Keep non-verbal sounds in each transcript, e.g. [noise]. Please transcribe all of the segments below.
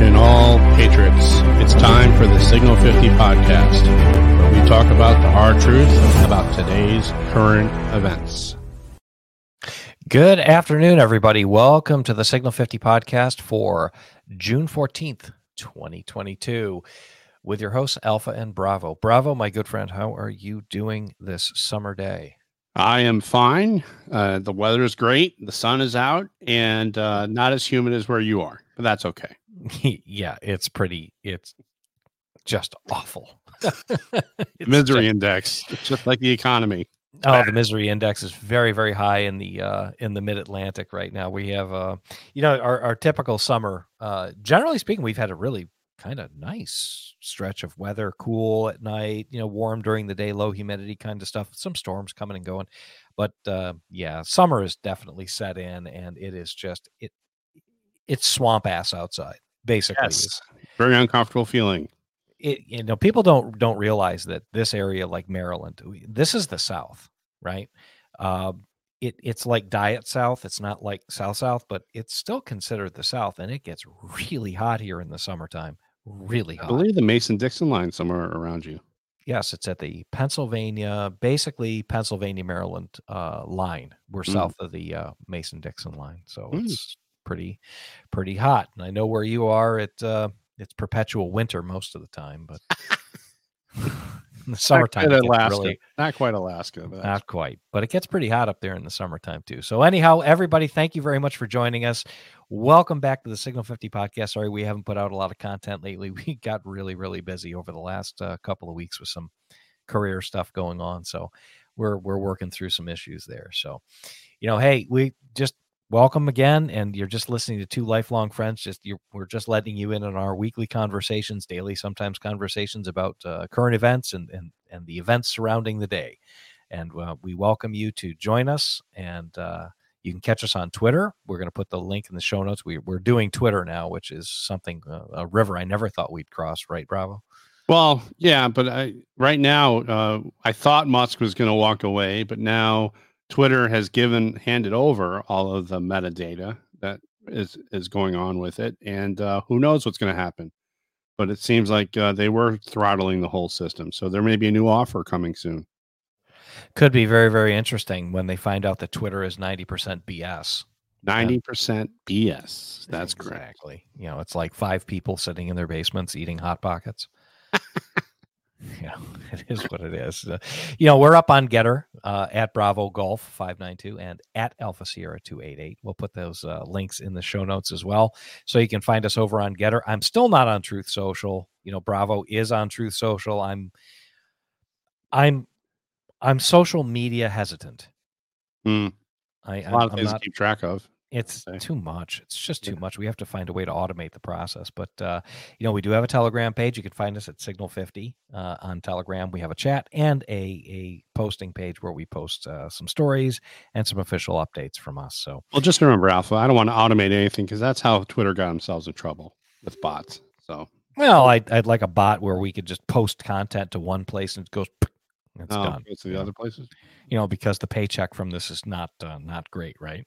Attention, all patriots. It's time for the Signal 50 podcast, where we talk about the hard truth about today's current events. Good afternoon, everybody. Welcome to the Signal 50 podcast for June 14th, 2022, with your hosts, Alpha and Bravo. Bravo, my good friend, how are you doing this summer day? I am fine. Uh, the weather is great. The sun is out and uh, not as humid as where you are, but that's okay. [laughs] yeah, it's pretty, it's just awful. [laughs] Misery just, index, just like the economy. Oh, the misery index is very, very high in the uh, in the mid Atlantic right now. We have, uh, you know, our, our typical summer. Uh, generally speaking, we've had a really kind of nice stretch of weather, cool at night, you know, warm during the day, low humidity kind of stuff. Some storms coming and going, but uh, yeah, summer is definitely set in, and it is just it it's swamp ass outside, basically. Yes. Very uncomfortable feeling. It, you know, people don't don't realize that this area, like Maryland, this is the South, right? Uh, it it's like diet south it's not like south south but it's still considered the south and it gets really hot here in the summertime really hot. I believe the Mason Dixon line somewhere around you. Yes, it's at the Pennsylvania, basically Pennsylvania Maryland uh, line. We're mm. south of the uh, Mason Dixon line, so mm. it's pretty pretty hot. And I know where you are. It uh, it's perpetual winter most of the time, but [laughs] in the summertime, not Alaska, really, not quite Alaska, but not quite, but it gets pretty hot up there in the summertime too. So anyhow, everybody, thank you very much for joining us. Welcome back to the Signal 50 podcast. Sorry, we haven't put out a lot of content lately. [laughs] We got really, really busy over the last uh, couple of weeks with some career stuff going on. So we're we're working through some issues there. So, you know, hey, we just welcome again and you're just listening to two lifelong friends just we're just letting you in on our weekly conversations daily sometimes conversations about uh, current events and, and and the events surrounding the day and uh, we welcome you to join us and uh, you can catch us on Twitter. We're going to put the link in the show notes. We, we're doing Twitter now, which is something, uh, a river I never thought we'd cross, right, Bravo? Well, yeah, but I, right now, uh, I thought Musk was going to walk away, but now Twitter has given, handed over all of the metadata that is, is going on with it. And uh, who knows what's going to happen. But it seems like uh, they were throttling the whole system. So there may be a new offer coming soon could be very very interesting when they find out that Twitter is ninety percent BS. Ninety percent BS. That's exactly. correct. Exactly. You know, it's like five people sitting in their basements eating hot pockets. [laughs] [laughs] yeah, it is what it is. Uh, you know, we're up on GETTR uh, at Bravo Golf five nine two and at Alpha Sierra two eight eight. We'll put those uh, links in the show notes as well, so you can find us over on GETTR. I'm still not on Truth Social. You know, Bravo is on Truth Social. I'm, I'm I'm social media hesitant. Mm. I, a lot I'm, of things not, to keep track of. It's too much. It's just too yeah. much. We have to find a way to automate the process. But uh, you know, we do have a Telegram page. You can find us at Signal 50 uh, on Telegram. We have a chat and a a posting page where we post uh, some stories and some official updates from us. So, well, just remember, Alpha. I don't want to automate anything because that's how Twitter got themselves in trouble with bots. So, well, I'd, I'd like a bot where we could just post content to one place and it goes it's oh, done. to the other places. You know, because the paycheck from this is not uh, not great, right?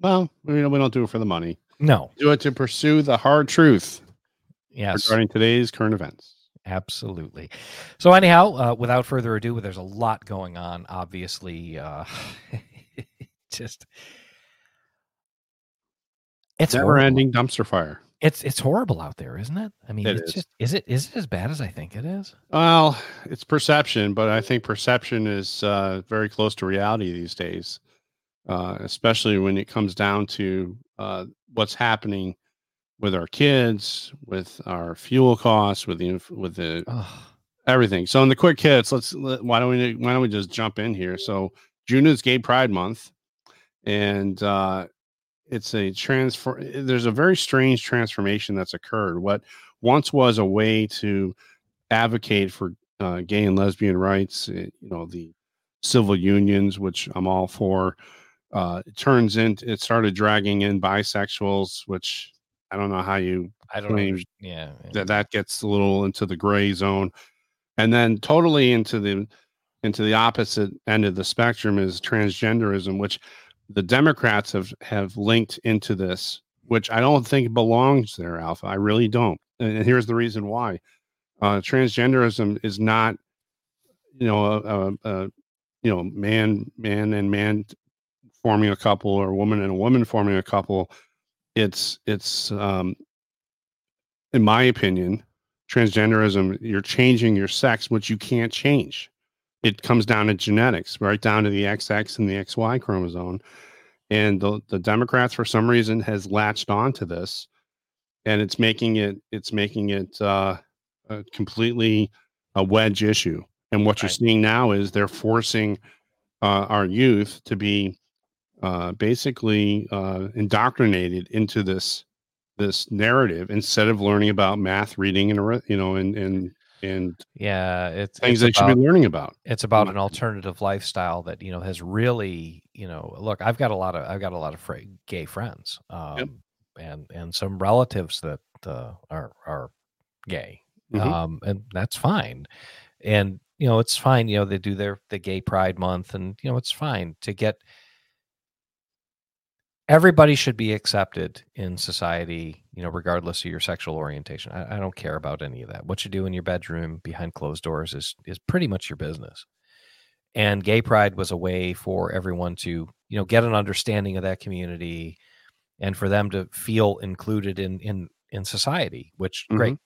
Well, we don't, we don't do it for the money. No, do it to pursue the hard truth. Yes, regarding today's current events. Absolutely. So, anyhow, uh, without further ado, there's a lot going on. Obviously, uh, [laughs] just it's never-ending dumpster fire. It's it's horrible out there, isn't it? I mean, it it's is. just is it is it as bad as I think it is? Well, it's perception, but I think perception is uh, very close to reality these days, uh, especially when it comes down to uh, what's happening with our kids, with our fuel costs, with the with the everything. So in the quick hits, let's let, why don't we why don't we just jump in here? So June is Gay Pride Month, and uh, it's a transfer there's a very strange transformation that's occurred what once was a way to advocate for uh, gay and lesbian rights eh, you know the civil unions which i'm all for uh, it turns into it started dragging in bisexuals which i don't know how you i don't know yeah, yeah that that gets a little into the gray zone and then totally into the into the opposite end of the spectrum is transgenderism which the Democrats have have linked into this which I don't think belongs there, Alpha. I really don't. And here's the reason why: uh, transgenderism is not, you know, a, a, a you know man man and man forming a couple or a woman and a woman forming a couple. It's it's um, in my opinion, transgenderism. You're changing your sex, which you can't change it comes down to genetics, right down to the XX and the XY chromosome. And the, the Democrats, for some reason, has latched on to this, and it's making it it's making it uh, a completely a wedge issue. And what right. you're seeing now is they're forcing uh, our youth to be uh, basically uh, indoctrinated into this this narrative instead of learning about math, reading, and you know, and and and yeah, it's things it's they about, should be learning about. It's about an alternative lifestyle that you know has really you know look. I've got a lot of I've got a lot of fr- gay friends, um, yep. and and some relatives that uh, are are gay, mm-hmm. um, and that's fine. And you know it's fine. You know they do their the Gay Pride Month, and you know it's fine to get everybody should be accepted in society, you know, regardless of your sexual orientation. I, I, don't care about any of that. What you do in your bedroom behind closed doors is is pretty much your business. And gay pride was a way for everyone to, you know, get an understanding of that community and for them to feel included in in in society, which mm-hmm. great.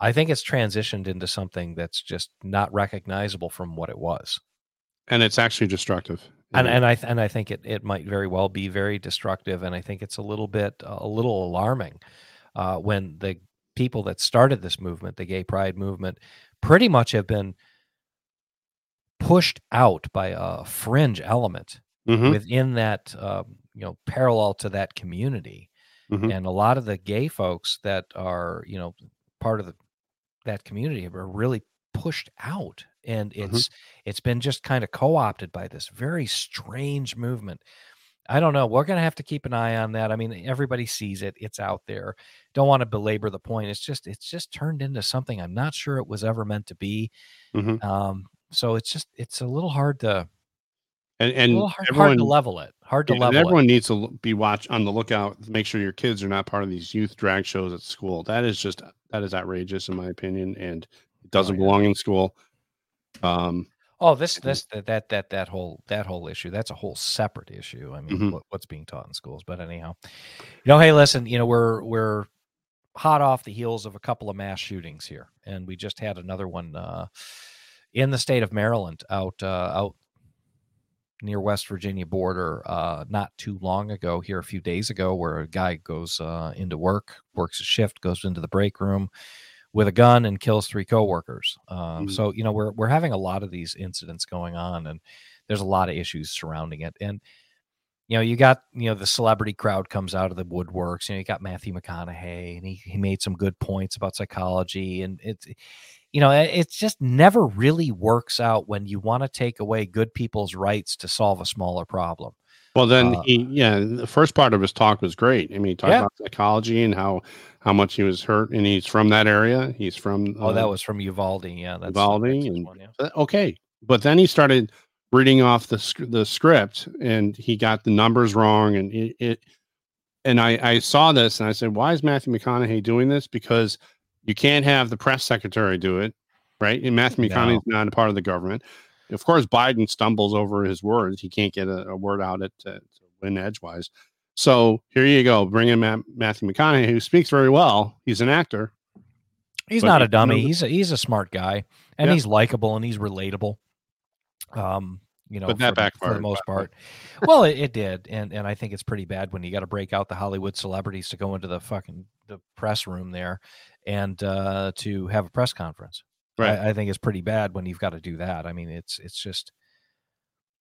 I think it's transitioned into something that's just not recognizable from what it was. And it's actually destructive and and I and I think it it might very well be very destructive, and I think it's a little bit a little alarming uh, when the people that started this movement, the gay pride movement, pretty much have been pushed out by a fringe element mm-hmm. within that uh, you know parallel to that community, mm-hmm. and a lot of the gay folks that are you know part of the that community are really pushed out and mm-hmm. it's mm-hmm. it's been just kind of co-opted by this very strange movement i don't know we're going to have to keep an eye on that i mean everybody sees it it's out there don't want to belabor the point it's just it's just turned into something i'm not sure it was ever meant to be mm-hmm. um so it's just it's a little hard to and, and hard, everyone, hard to level it hard to yeah, level everyone it. needs to be watch on the lookout make sure your kids are not part of these youth drag shows at school that is just that is outrageous in my opinion and it doesn't oh, yeah. belong in school um, oh, this this that that that whole that whole issue that's a whole separate issue. I mean, mm-hmm. what, what's being taught in schools, but anyhow, you know, hey, listen, you know, we're we're hot off the heels of a couple of mass shootings here, and we just had another one uh, in the state of Maryland out uh, out near West Virginia border uh, not too long ago here a few days ago where a guy goes uh, into work works a shift goes into the break room with a gun and kills three coworkers. Um, mm-hmm. So you know we're we're having a lot of these incidents going on, and there's a lot of issues surrounding it. And you know you got you know the celebrity crowd comes out of the woodworks. You know you got Matthew McConaughey, and he he made some good points about psychology, and it's you know it just never really works out when you want to take away good people's rights to solve a smaller problem. Well, then uh, he, yeah, the first part of his talk was great. I mean, he talked yeah. about psychology and how how much he was hurt, and he's from that area. He's from oh, uh, that was from Uvalde, yeah, that's Uvalde, and one, yeah. okay. But then he started reading off the the script, and he got the numbers wrong, and it, it and I I saw this, and I said, why is Matthew McConaughey doing this? Because you can't have the press secretary do it, right? And Matthew McConaughey is not a part of the government. Of course, Biden stumbles over his words. He can't get a, a word out at to, to win edgewise. So here you go. Bring in Matt, Matthew McConaughey, who speaks very well. He's an actor. He's not a dummy. He's a he's a smart guy, and yeah. he's likable and he's relatable. Um, you know, but that for, backfired for the most part. well, it, [laughs] it, did, and and I think it's pretty bad when you got to break out the Hollywood celebrities to go into the fucking the press room there, and uh, to have a press conference. Right. I, I, think it's pretty bad when you've got to do that. I mean, it's it's just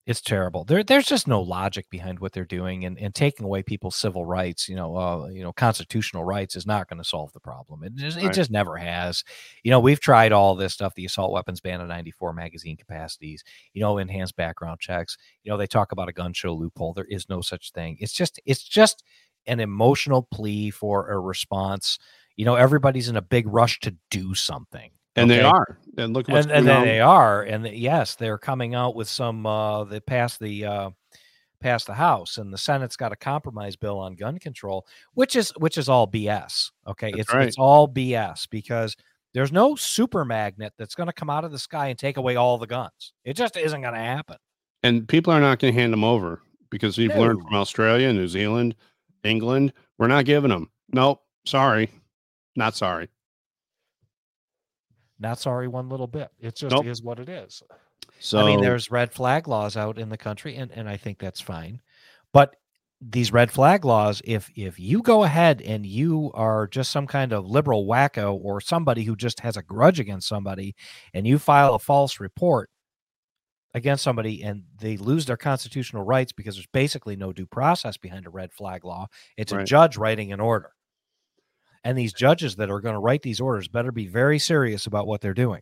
it's terrible. There there's just no logic behind what they're doing, and, and taking away people's civil rights, you know, uh, you know, constitutional rights is not going to solve the problem. It just, right. it just never has. You know, we've tried all this stuff, the assault weapons ban of 94 magazine capacities, you know, enhanced background checks. You know, they talk about a gun show loophole. There is no such thing. It's just it's just an emotional plea for a response. You know, everybody's in a big rush to do something and okay. they are and look and, and then they are and the, yes they're coming out with some uh they passed the uh passed the House, and the Senate's got a compromise bill on gun control, which is which is all BS. Okay, That's it's right. it's all BS because there's no super magnet that's going to come out of the sky and take away all the guns. It just isn't going to happen. And people are not going to hand them over because we've learned from Australia, New Zealand, England, we're not giving them. Nope. Sorry. Not sorry. Not sorry one little bit. It just Nope. is what it is. So I mean, there's red flag laws out in the country, and, and I think that's fine. But these red flag laws, if if you go ahead and you are just some kind of liberal wacko or somebody who just has a grudge against somebody, and you file a false report against somebody and they lose their constitutional rights because there's basically no due process behind a red flag law, it's a judge writing an order. And these judges that are going to write these orders better be very serious about what they're doing.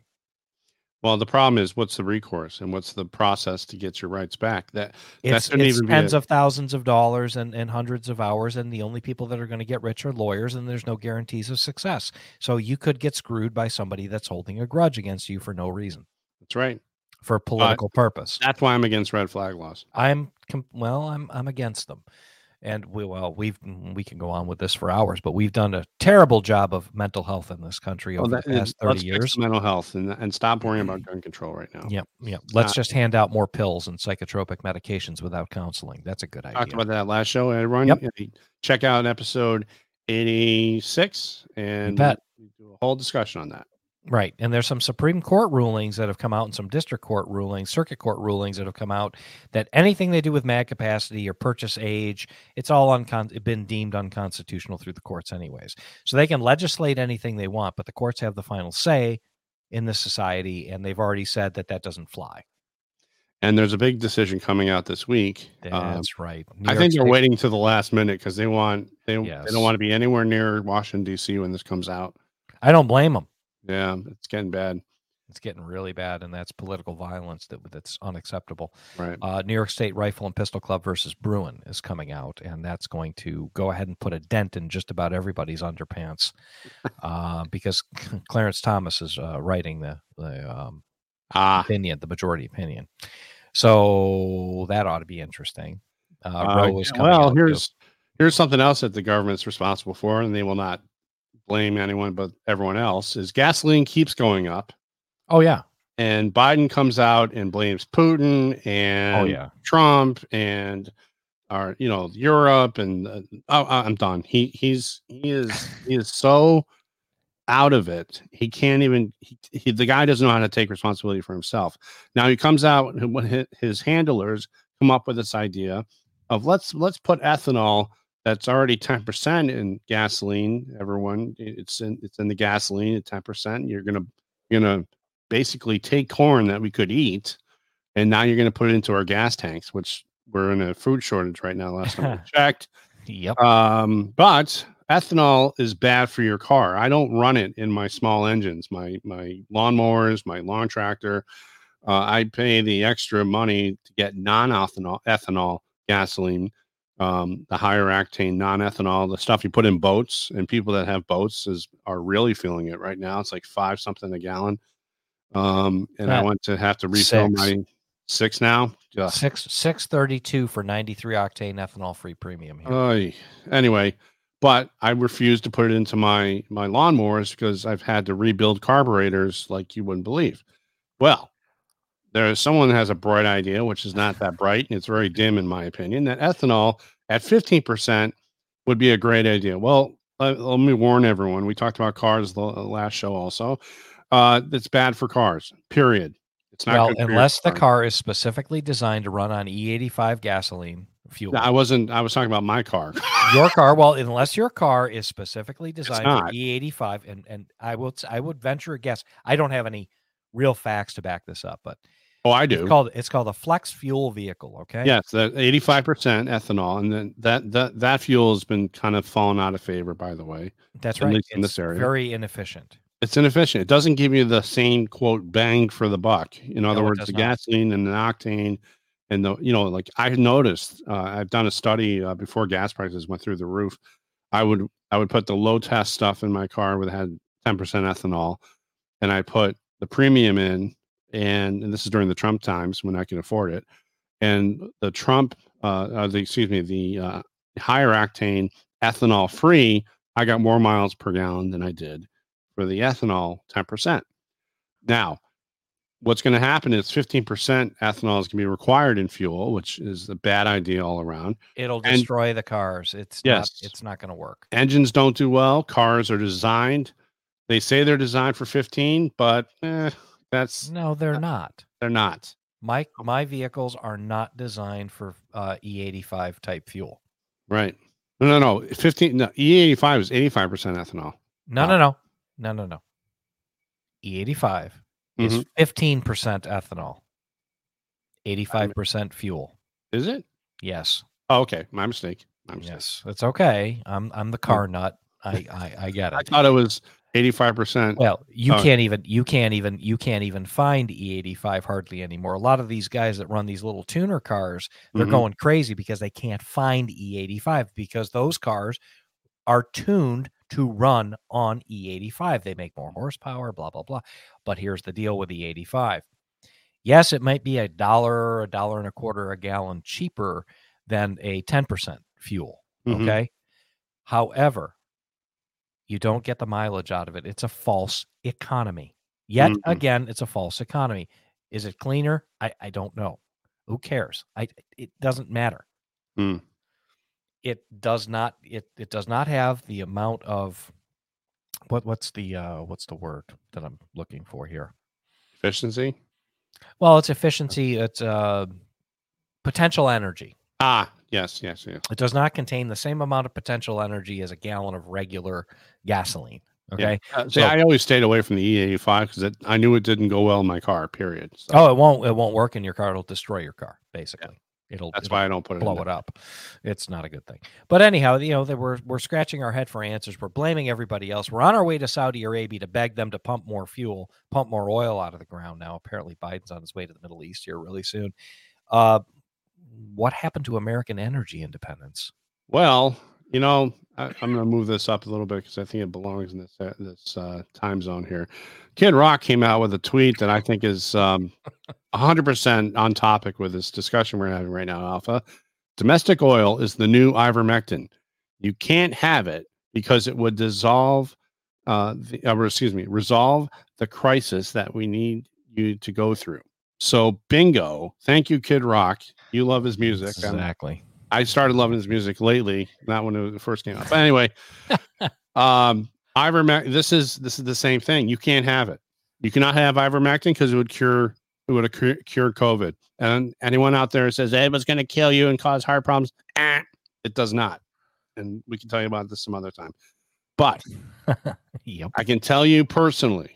well, the problem is what's the recourse and what's the process to get your rights back? That It's, shouldn't it's tens a- of thousands of dollars and, and hundreds of hours, and the only people that are going to get rich are lawyers, and there's no guarantees of success. So you could get screwed by somebody that's holding a grudge against you for no reason, that's right. for political purpose. That's why I'm against red flag laws. I'm com- well, I'm I'm against them, and we well we've mm, we can go on with this for hours, but we've done a terrible job of mental health in this country over Well, the that- past let's thirty fix years. mental health and and stop worrying about mm-hmm. gun control right now. Yep, yep. Let's not- just hand out more pills and psychotropic medications without counseling. That's a good idea. Talked about that last show. Everyone, Yep. check out episode 86 and we do a whole discussion on that. Right. And there's some Supreme Court rulings that have come out and some district court rulings, circuit court rulings that have come out that anything they do with mag capacity or purchase age, it's all uncon- been deemed unconstitutional through the courts, anyways. So they can legislate anything they want, but the courts have the final say in this society. And they've already said that that doesn't fly. And there's a big decision coming out this week. Um, That's right. New I York think they're waiting to the last minute because they want they, they don't want to be anywhere near Washington D.C. when this comes out. I don't blame them. Yeah, it's getting bad. It's getting really bad, and that's political violence that that's unacceptable. Right. uh, New York State Rifle and Pistol Club versus Bruen is coming out, and that's going to go ahead and put a dent in just about everybody's underpants [laughs] uh, because [laughs] Clarence Thomas is uh, writing the, the um, Ah, opinion, the majority opinion. So that ought to be interesting. Uh, uh, well, out, too. here's here's something else that the government's responsible for, and they will not blame anyone but everyone else. Is gasoline keeps going up, oh yeah, and Biden comes out and blames Putin and oh yeah, Trump and our you know Europe and uh, oh, I'm done. He he's he is he is so out of it. He can't even he, he, the guy doesn't know how to take responsibility for himself. Now he comes out and when his handlers come up with this idea of let's let's put ethanol that's already 10% in gasoline everyone it's in it's in the gasoline at 10% you're going to you're going to basically take corn that we could eat and now you're going to put it into our gas tanks which we're in a food shortage right now last time I [laughs] checked yep. um, but ethanol is bad for your car. I don't run it in my small engines, my my lawnmowers, my lawn tractor. Uh, I pay the extra money to get non-ethanol ethanol gasoline, um, the higher octane non-ethanol, the stuff you put in boats. And people that have boats is are really feeling it right now. It's like five something a gallon. Um, and I want to have to refill six. my six now. Six six thirty two for ninety three octane ethanol free premium here. Oy. Anyway, but I refuse to put it into my my lawnmowers because I've had to rebuild carburetors like you wouldn't believe. Well, there's someone has a bright idea, which is not that bright, and it's very dim in my opinion. That ethanol at 15% would be a great idea. Well, let, let me warn everyone. We talked about cars the last show also. Uh, it's bad for cars. Period. It's not well, unless the car is specifically designed to run on E eighty five gasoline fuel. I wasn't. I was talking about my car. your [laughs] car well unless your car is specifically designed for e85 and and i will i would venture a guess i don't have any real facts to back this up but oh, I do. it's called it's called a flex fuel vehicle okay Yes, that eighty-five percent ethanol, and then that that that fuel has been kind of fallen out of favor. By the way, that's at right least in this area. very inefficient it's inefficient. It doesn't give you the same quote bang for the buck. In other No, words, the not. gasoline and the octane, and the you know, like I noticed, uh, I've done a study uh, before gas prices went through the roof. I would I would put the low test stuff in my car with had ten percent ethanol, and I put the premium in, and, and this is during the Trump times when I could afford it, and the Trump uh, uh the excuse me, the uh, higher octane ethanol free, I got more miles per gallon than I did for the ethanol 10%. Now, what's going to happen is 15% ethanol is going to be required in fuel, which is a bad idea all around. It'll destroy the cars. It's yes, not, it's not going to work. Engines don't do well. Cars are designed. They say they're designed for 15, but eh, that's no, they're not. They're not. My my vehicles are not designed for uh, E85 type fuel. Right. No, no, no. 15 no, E85 is 85% ethanol. No, no, no. No, no, no. E85 is mm-hmm. 15% ethanol, 85% fuel. Is it? Yes. Oh, okay. My mistake. My mistake. Yes. It's okay. I'm I'm the car nut. I I, I get it. I thought it was 85%. Well, you oh. can't even you can't even you can't even find E85 hardly anymore. A lot of these guys that run these little tuner cars, they're mm-hmm. going crazy because they can't find E85 because those cars are tuned to run on E85. They make more horsepower, blah, blah, blah. But here's the deal with E85. Yes, it might be a dollar, a dollar and a quarter a gallon cheaper than a 10% fuel. Mm-hmm. Okay. However, you don't get the mileage out of it. It's a false economy. Yet mm-hmm. again, it's a false economy. Is it cleaner? I, I don't know. Who cares? I it doesn't matter. Mm it does not it it does not have the amount of what what's the uh what's the word that I'm looking for here? Efficiency? Well, it's efficiency, it's uh potential energy. Ah, yes, yes, yes. It does not contain the same amount of potential energy as a gallon of regular gasoline. Okay. Yeah. Uh, see, so, I always stayed away from the E85 because I knew it didn't go well in my car. Period. So. Oh, it won't. It won't work in your car. It'll destroy your car, basically. It'll that's it'll why I don't put it blow it up. It's not a good thing. But anyhow, you know, we're we're scratching our head for answers. We're blaming everybody else. We're on our way to Saudi Arabia to beg them to pump more fuel, pump more oil out of the ground. Now, apparently, Biden's on his way to the Middle East here really soon. Uh, what happened to American energy independence? Well, you know, I, am going to move this up a little bit because I think it belongs in this uh, this uh, time zone here. Kid Rock came out with a tweet that I think is um, 100% on topic with this discussion we're having right now, Alpha. Domestic oil is the new ivermectin. You can't have it because it would dissolve, uh, the, uh, excuse me, resolve the crisis that we need you to go through. So, bingo. Thank you, Kid Rock. You love his music. Exactly. I'm, started loving his music lately, not when it first came out. But anyway, [laughs] um, ivermectin. This is this is the same thing. You can't have it. You cannot have ivermectin because it would cure it would have cured COVID. And anyone out there says hey, it was going to kill you and cause heart problems, eh, it does not. And we can tell you about this some other time. But [laughs] yep. I can tell you personally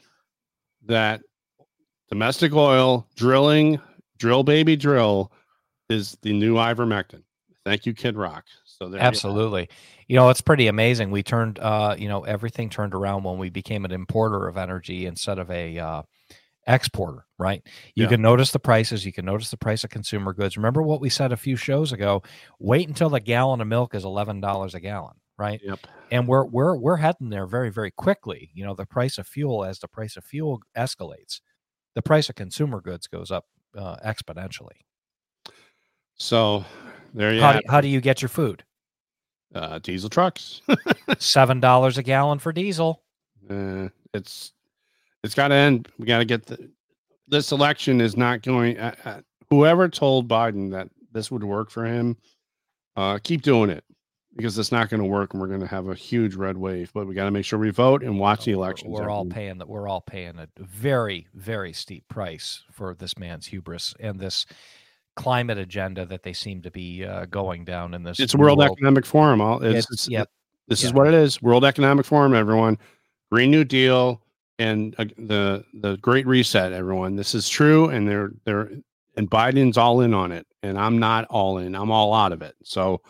that domestic oil drilling, drill baby drill, is the new ivermectin. Thank you, Kid Rock. So there absolutely, you, you, know, it's pretty amazing. We turned, uh, you know, everything turned around when we became an importer of energy instead of a uh, exporter, right? You yeah. can notice the prices. You can notice the price of consumer goods. Remember what we said a few shows ago? Wait until the gallon of milk is eleven dollars a gallon, right? Yep. And we're we're we're heading there very very quickly. You know, the price of fuel as the price of fuel escalates, the price of consumer goods goes up uh, exponentially. So there you how do, how do you get your food? Uh, diesel trucks. [laughs] Seven dollars a gallon for diesel. Uh, it's it's got to end. We got to get the, this election is not going. Uh, uh, whoever told Biden that this would work for him, uh, keep doing it because it's not going to work, and we're going to have a huge red wave. But we got to make sure we vote and watch the election. We're, we're all paying that. We're all paying a very, very steep price for this man's hubris and this climate agenda that they seem to be uh, going down in this. It's World, world. Economic Forum. It's, it's, it's yep. This yep. is what it is. World Economic Forum. Everyone, Green New Deal and uh, the the Great Reset. Everyone, this is true, and they're they're and Biden's all in on it, and I'm not all in. I'm all out of it. So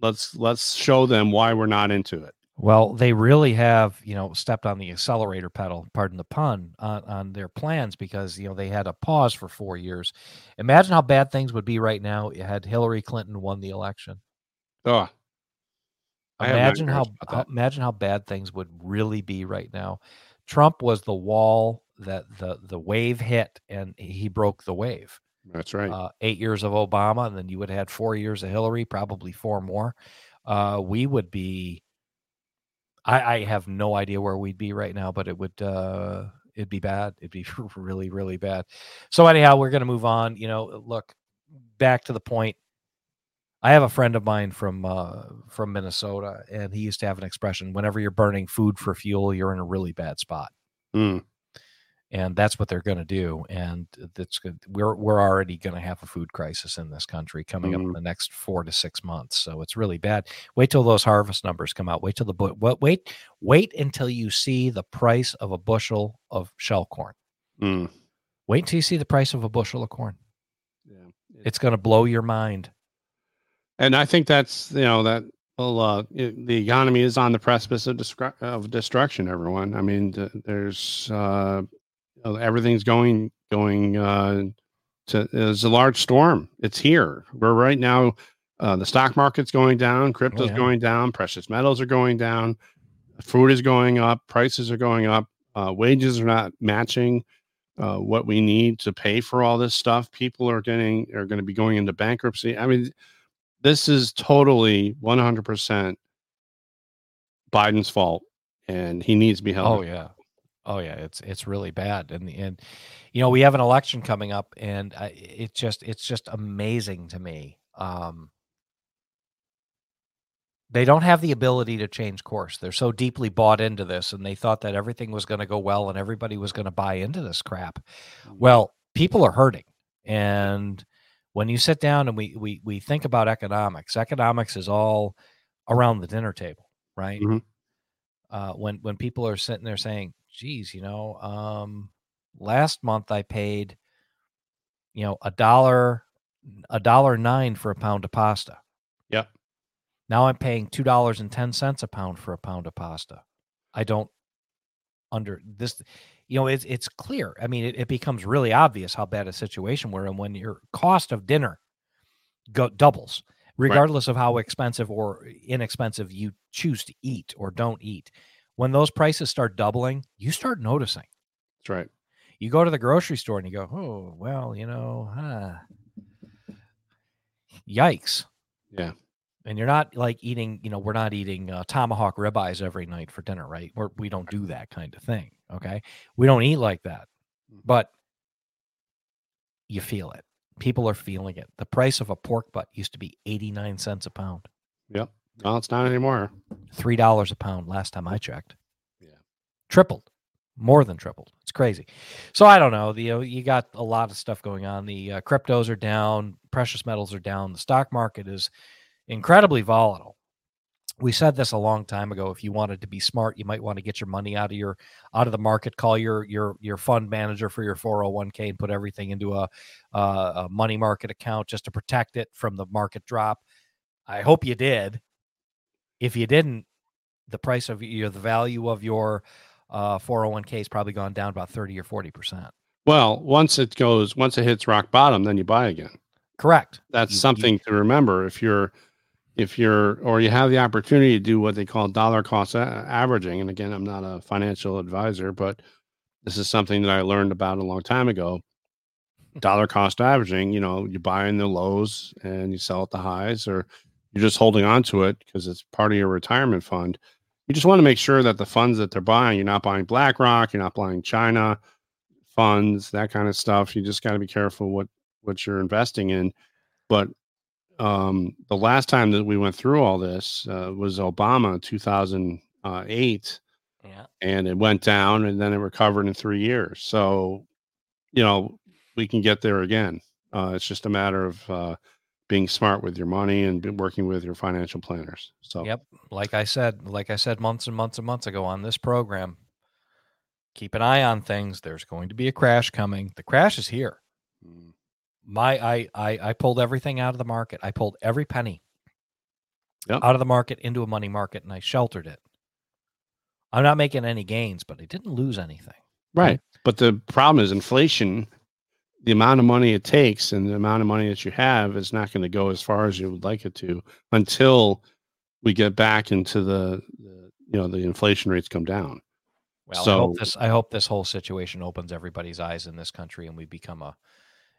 let's let's show them why we're not into it. Well, they really have, you know, stepped on the accelerator pedal, pardon the pun, on, on their plans because, you know, they had a pause for four years. Imagine how bad things would be right now had Hillary Clinton won the election. Oh, imagine how, how imagine how bad things would really be right now. Trump was the wall that the the wave hit and he broke the wave. That's right. uh, eight years of Obama, and then you would have had four years of Hillary, probably four more. Uh, we would be. I, I have no idea where we'd be right now, but it would uh, it'd be bad. It'd be [laughs] really really bad. So anyhow, we're gonna move on. You know, look back to the point. I have a friend of mine from uh, from Minnesota, and he used to have an expression: "Whenever you're burning food for fuel, you're in a really bad spot." Mm, and that's what they're going to do and that's good we're we're already going to have a food crisis in this country coming up in Mhm. the next 4 to 6 months so it's really bad wait till those harvest numbers come out wait till the bu- what wait wait until you see the price of a bushel of shell corn mm, wait until you see the price of a bushel of corn yeah. it's going to blow your mind And I think that's you know that well, uh, it, the economy is on the precipice of, of destruction. Everyone, I mean, th- there's uh, everything's going going uh, to there's a large storm. It's here. We're right now. Uh, the stock market's going down. Crypto's yeah. going down. Precious metals are going down. Food is going up. Prices are going up. Uh, wages are not matching uh, what we need to pay for all this stuff. People are getting are going to be going into bankruptcy. I mean, this is totally 100% Biden's fault and he needs to be held. Oh yeah, oh yeah. It's it's really bad, and and you know we have an election coming up, and I, it just it's just amazing to me. Um, they don't have the ability to change course. They're so deeply bought into this, and they thought that everything was going to go well, and everybody was going to buy into this crap. Well, people are hurting, and when you sit down and we we we think about economics, economics is all around the dinner table, right? Mhm. Uh, when when people are sitting there saying, "Geez, you know, um, last month I paid, you know, a dollar, a dollar nine for a pound of pasta. Yep. Now I'm paying two dollars and ten cents a pound for a pound of pasta. I don't under this you know it's it's clear i mean it, it becomes really obvious how bad a situation we're in when your cost of dinner go doubles regardless of how expensive or inexpensive you choose to eat or don't eat when those prices start doubling you start noticing That's right. you go to the grocery store and you go oh well you know huh. yikes Yeah. and you're not like eating you know we're not eating uh, tomahawk ribeyes every night for dinner right we're, we don't do that kind of thing okay we don't eat like that Mhm. but you feel it people are feeling it the price of a pork butt used to be 89 cents a pound Yep. No, it's not anymore. three dollars a pound last time i checked. Yeah. tripled. More than tripled. It's crazy. So i don't know. The, you, know, you got a lot of stuff going on. The uh, cryptos are down. Precious metals are down. The stock market is incredibly volatile. We said this a long time ago. If you wanted to be smart you might want to get your money out of your out of the market. Call your your your fund manager for your 401k and put everything into a, a, a money market account just to protect it from the market drop. I hope you did if you didn't the price of your the value of your uh, 401k has probably gone down about 30 or 40 percent Well, once it goes, once it hits rock bottom, then you buy again. correct That's You- you- something to remember. If you're, if you're, or you have the opportunity to do what they call dollar cost a- averaging. And again, I'm not a financial advisor, but this is something that I learned about a long time ago. [laughs] Dollar cost averaging, you know, you buy in the lows and you sell at the highs, or you're just holding on to it because it's part of your retirement fund. You just want to make sure that the funds that they're buying, you're not buying BlackRock, you're not buying China funds, that kind of stuff. You just got to be careful what what you're investing in. But um, the last time that we went through all this uh, was Obama, 2008, yeah and it went down, and then it recovered in three years. So, you know, we can get there again. Uh, it's just a matter of uh, being smart with your money and working with your financial planners. So, Yep. Like I said, like I said months and months and months ago on this program, keep an eye on things. There's going to be a crash coming. The crash is here. mm, My I I, I pulled everything out of the market. I pulled every penny Yep. out of the market into a money market and I sheltered it. I'm not making any gains, but I didn't lose anything. right. But the problem is inflation. The amount of money it takes and the amount of money that you have is not going to go as far as you would like it to until we get back into the, the you know the inflation rates come down. Well, I hope So- this I hope this whole situation opens everybody's eyes in this country and we become a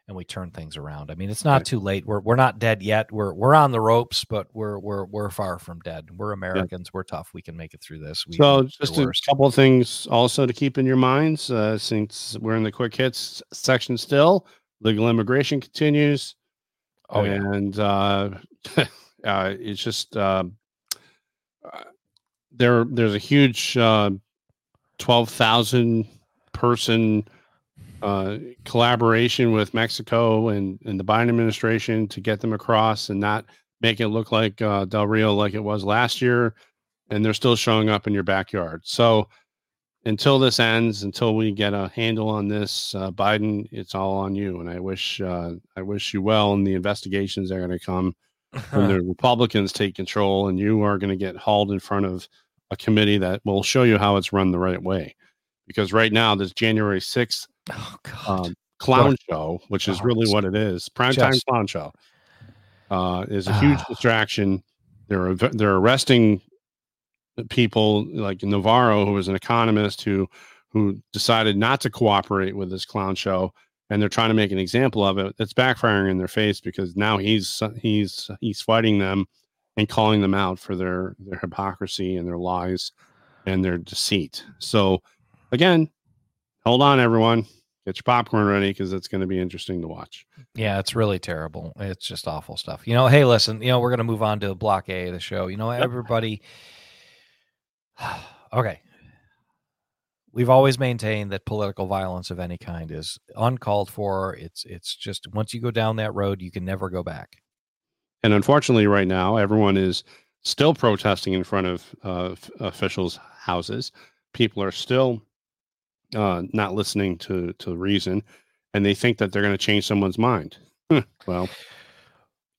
and we turn things around. I mean, it's not Right. too late. We're we're not dead yet. We're we're on the ropes, but we're we're we're far from dead. We're Americans. We're tough. We can make it through this. We So, just a couple of things also to keep in your minds, uh, since we're in the quick hits section still. Legal immigration continues, Oh yeah. and uh, [laughs] uh, it's just uh, there. There's a huge uh, twelve thousand person uh, collaboration with Mexico and, and the Biden administration to get them across and not make it look like uh, Del Rio like it was last year. And they're still showing up in your backyard. So until this ends, until we get a handle on this, uh, Biden, it's all on you. And I wish uh, I wish you well in the investigations that are going to come [laughs] when the Republicans take control, and you are going to get hauled in front of a committee that will show you how it's run the right way. Because right now, this January sixth oh God. um, clown show, which is Oh, really what it is, primetime just- clown show, uh, is a huge distraction. They're they're arresting people like Navarro, who was an economist who who decided not to cooperate with this clown show, and they're trying to make an example of it. It's backfiring in their face because now he's he's he's fighting them and calling them out for their their hypocrisy and their lies and their deceit. So again, hold on, everyone. Get your popcorn ready because it's going to be interesting to watch. Yeah, it's really terrible. It's just awful stuff. You know, hey, listen, you know, we're going to move on to block A of the show. You know, everybody. [sighs] okay. We've always maintained that political violence of any kind is uncalled for. It's it's just once you go down that road, you can never go back. And unfortunately, right now, everyone is still protesting in front of uh, officials' houses. People are still uh, not listening to to reason, and they think that they're going to change someone's mind. well,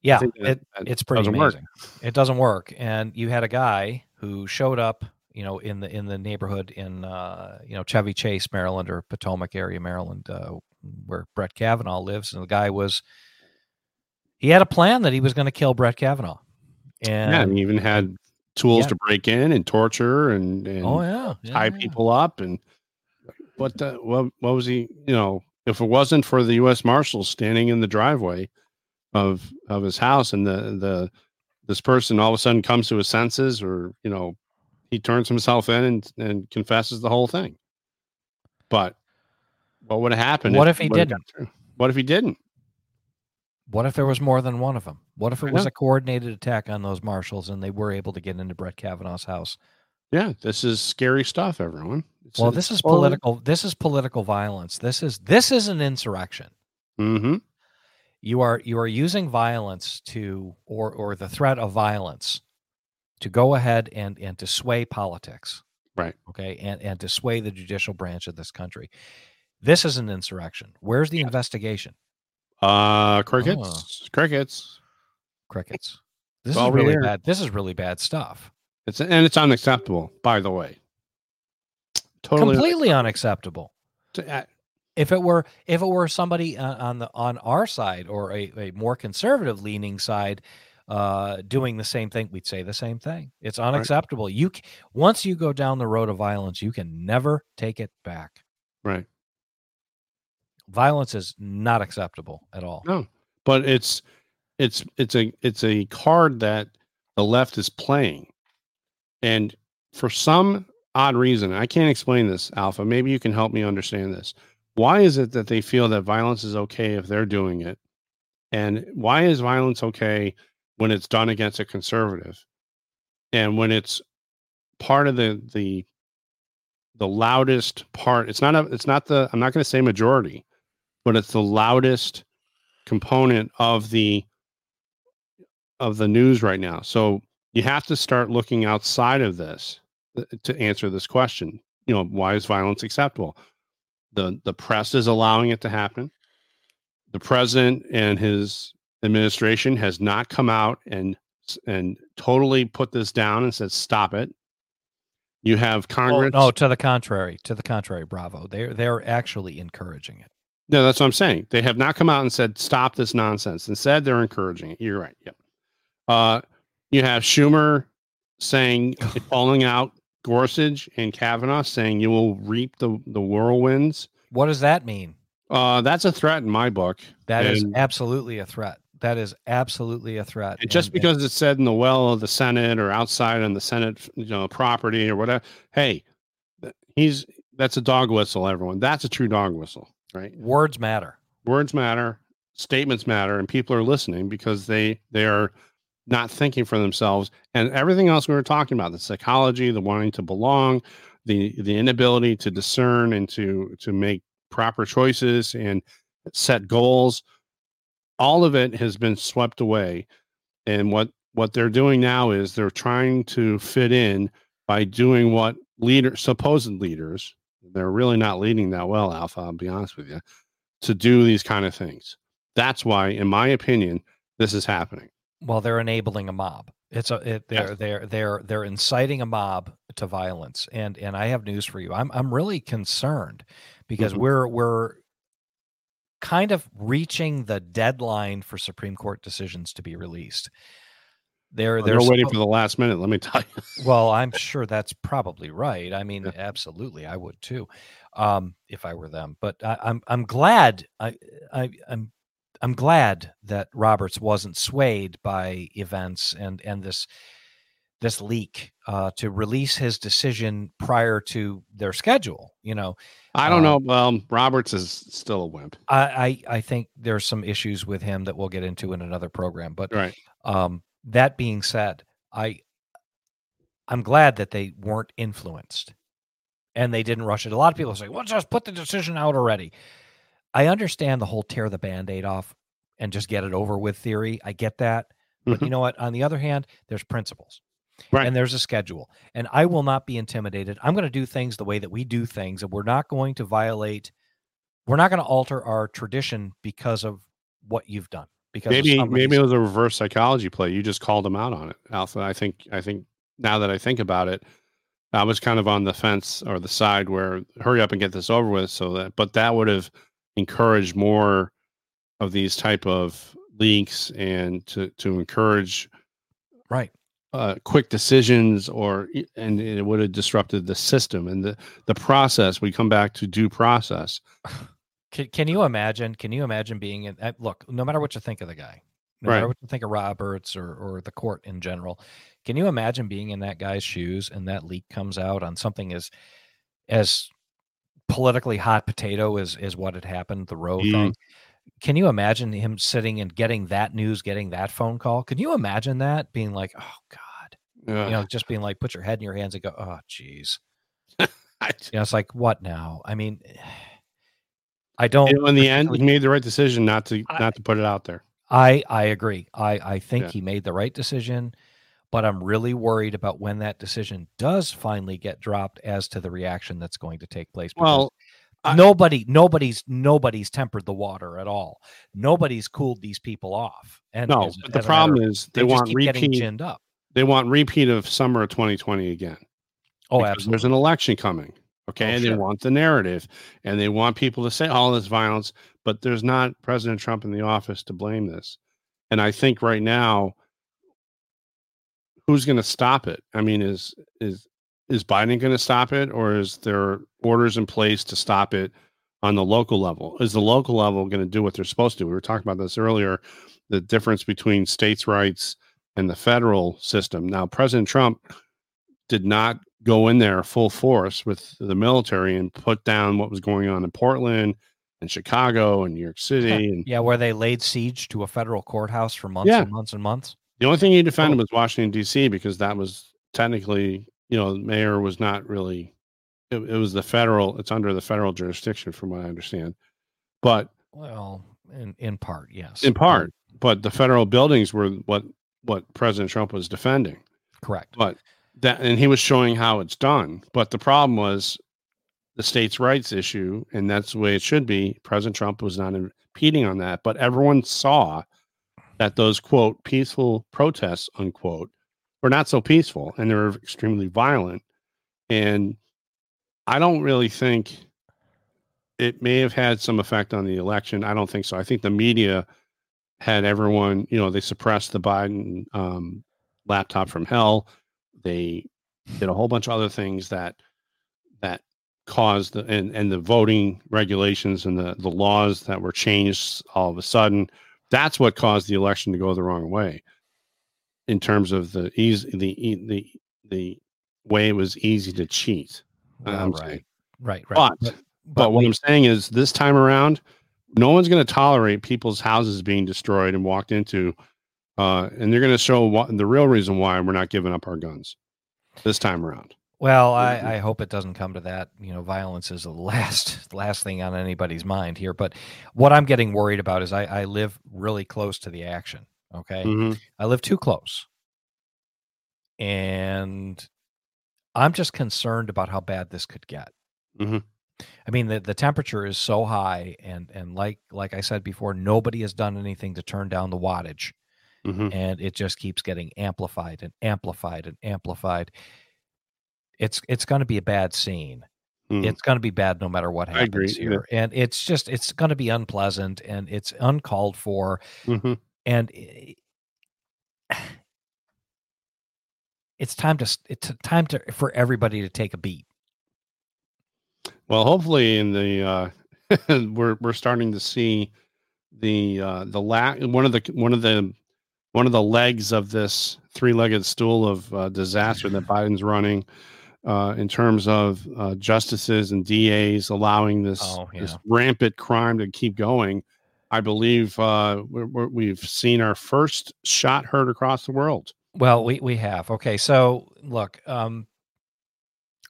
Yeah, that- it, that it's pretty doesn't work. amazing. It doesn't work, and you had a guy who showed up, you know, in the in the neighborhood in uh, you know Chevy Chase, Maryland, or Potomac area, Maryland, uh, where Brett Kavanaugh lives, and the guy was he had a plan that he was going to kill Brett Kavanaugh, yeah, and and he even had tools Yeah. to break in and torture and, and oh yeah, tie yeah, yeah. people up and what the what what was he you know if it wasn't for the U.S. Marshals standing in the driveway of of his house and the the this person all of a sudden comes to his senses or you know he turns himself in and and confesses the whole thing but what would have happened What if he didn't? what if he didn't What if there was more than one of them? What if it was a coordinated attack on those marshals and they were able to get into Brett Kavanaugh's house? Yeah this is scary stuff everyone It's- Well, it's this is political. This is political violence. This is this is an insurrection. Mhm. you are you are using violence to or or the threat of violence to go ahead and and to sway politics Right. okay and and to sway the judicial branch of this country this is an insurrection where's the investigation uh crickets crickets crickets this Well, is really bad this is really bad stuff it's and it's unacceptable by the way. Totally completely unacceptable. uh, if it were if it were somebody uh, on the on our side or a, a more conservative leaning side uh doing the same thing we'd say the same thing. It's unacceptable. You once you go down the road of violence you can never take it back. Right. Violence is not acceptable at all. No, but it's it's it's a it's a card that the left is playing, and for some odd reason, I can't explain this. Alpha, maybe you can help me understand this. Why is it that they feel that violence is okay if they're doing it, and why is violence okay when it's done against a conservative, and when it's part of the the the loudest part? It's not a it's not the I'm not going to say majority, but it's the loudest component of the of the news right now. So you have to start looking outside of this uh, to answer this question. You know, why is violence acceptable? The the press is allowing it to happen. The president and his administration has not come out and and totally put this down and said stop it. You have Oh, Congress. no to the contrary to the contrary bravo they're they're actually encouraging it No, that's what I'm saying. They have not come out and said stop this nonsense. Instead, they're encouraging it. You're right. Yep. Uh, you have Schumer saying [laughs] calling out Gorsuch and Kavanaugh saying you will reap the the whirlwinds. what does that mean Uh, that's a threat in my book. That is And- absolutely a threat. That is absolutely a threat. And just And- because it's said in the well of the Senate or outside on the Senate, you know, property or whatever, hey, he's that's a dog whistle. Everyone, that's a true dog whistle, right? words matter. Words matter, statements matter, and people are listening because they they are not thinking for themselves. And everything else we were talking about, the psychology, the wanting to belong, the the inability to discern and to to make proper choices and set goals all of it has been swept away and what what they're doing now is they're trying to fit in by doing what leader supposed leaders they're really not leading that well alpha i'll be honest with you to do these kind of things that's why in my opinion this is happening Well, they're enabling a mob. It's a it, they're Yes. they're they're they're inciting a mob to violence. And and I have news for you. I'm I'm really concerned because Mhm. we're we're kind of reaching the deadline for Supreme Court decisions to be released. They're they're, they're waiting for the last minute let me tell you well, I'm [laughs] sure that's probably right. I mean, Yeah. absolutely, I would too, um, if I were them. But I, I'm I'm glad I, I I'm I'm glad that Roberts wasn't swayed by events and and this this leak uh, to release his decision prior to their schedule. You know, i don't know Um, well roberts is still a wimp I I, I think there's some issues with him that we'll get into in another program. But right um, that being said, I I'm glad that they weren't influenced and they didn't rush it. A lot of people say, "Well, just put the decision out already." I understand the whole tear the band-aid off and just get it over with theory. I get that. But you mm-hmm. know what? On the other hand, there's principles. Right. And there's a schedule. And I will not be intimidated. I'm going to do things the way that we do things and we're not going to violate we're not going to alter our tradition because of what you've done. Because maybe maybe it was a reverse psychology play. You just called him out on it, Alpha. I think I think now that I think about it, I was kind of on the fence or the side where hurry up and get this over with. So that, but that would have encouraged more of these type of leaks and to to encourage right. uh, quick decisions or and it would have disrupted the system and the the process. We come back to due process. [sighs] Can, can you imagine? Can you imagine being in? uh, Look, no matter what you think of the guy, no Right. matter what you think of Roberts or or the court in general, can you imagine being in that guy's shoes and that leak comes out on something as as politically hot potato as is what had happened, the Roe Mm. thing? Can you imagine him sitting and getting that news, getting that phone call? Can you imagine that being like, oh God, Uh, you know, just being like, put your head in your hands and go, oh jeez [laughs] you know, it's like, what now? I mean, [sighs] I don't. you know, in the end, he made the right decision not to I- not to put it out there. I I agree. I I think Yeah. he made the right decision, but I'm really worried about when that decision does finally get dropped as to the reaction that's going to take place. Well, I- nobody nobody's nobody's tempered the water at all. Nobody's cooled these people off. And no, as- but the a matter problem is they, they, want repeat. up. They want repeat of summer of 2020 again. Oh, absolutely. There's an election coming. Okay. Oh, and sure. they want the narrative and they want people to say all this violence, but there's not President Trump in the office to blame this. And I think right now, who's going to stop it? I mean, is is is Biden going to stop it, or is there orders in place to stop it on the local level? Is the local level going to do what they're supposed to? We were talking about this earlier, the difference between states' rights and the federal system. Now, President Trump did not go in there full force with the military and put down what was going on in Portland and Chicago and New York City. And yeah, where they laid siege to a federal courthouse for months Yeah. and months and months. The only thing he defended Oh. was Washington D.C. because that was technically, you know, the mayor was not really. It, it was the federal. It's under the federal jurisdiction, from what I understand. But Well, in in part, yes. in part, but the federal buildings were what what President Trump was defending. correct. But that, and he was showing how it's done. But the problem was the states' rights issue, and that's the way it should be. President Trump was not impeding on that, but everyone saw that those quote peaceful protests unquote were not so peaceful, and they were extremely violent. And I don't really think it may have had some effect on the election. I don't think so. I think the media had everyone, you know, they suppressed the Biden um, laptop from hell. They did a whole bunch of other things that that caused the, and and the voting regulations and the the laws that were changed all of a sudden. That's what caused the election to go the wrong way. In terms of the easy the the the way it was easy to cheat. Well, right. saying. right, right. But, But, but what we- I'm saying is this time around, no one's going to tolerate people's houses being destroyed and walked into, uh, and they're going to show what, the real reason why we're not giving up our guns this time around. Well. I, I hope it doesn't come to that. You know, violence is the [laughs] last last thing on anybody's mind here. But what I'm getting worried about is I, I live really close to the action. Okay, Mhm. I live too close, and I'm just concerned about how bad this could get. Mhm. I mean, the, the temperature is so high, and and like like I said before, nobody has done anything to turn down the wattage Mhm. and it just keeps getting amplified and amplified and amplified. It's it's going to be a bad scene. Mm. It's going to be bad no matter what happens yeah. here, and it's just it's going to be unpleasant and it's uncalled for, Mhm. and i- [sighs] it's time to it's time to for everybody to take a beat. Well, hopefully, in the uh, [laughs] we're we're starting to see the uh, the la- one of the one of the one of the legs of this three-legged stool of uh, disaster that [laughs] Biden's running uh, in terms of uh, justices and DAs allowing this Oh, this rampant crime to keep going. I believe uh, we're, we're, we've seen our first shot heard across the world. Well, we we have. Okay, so look, um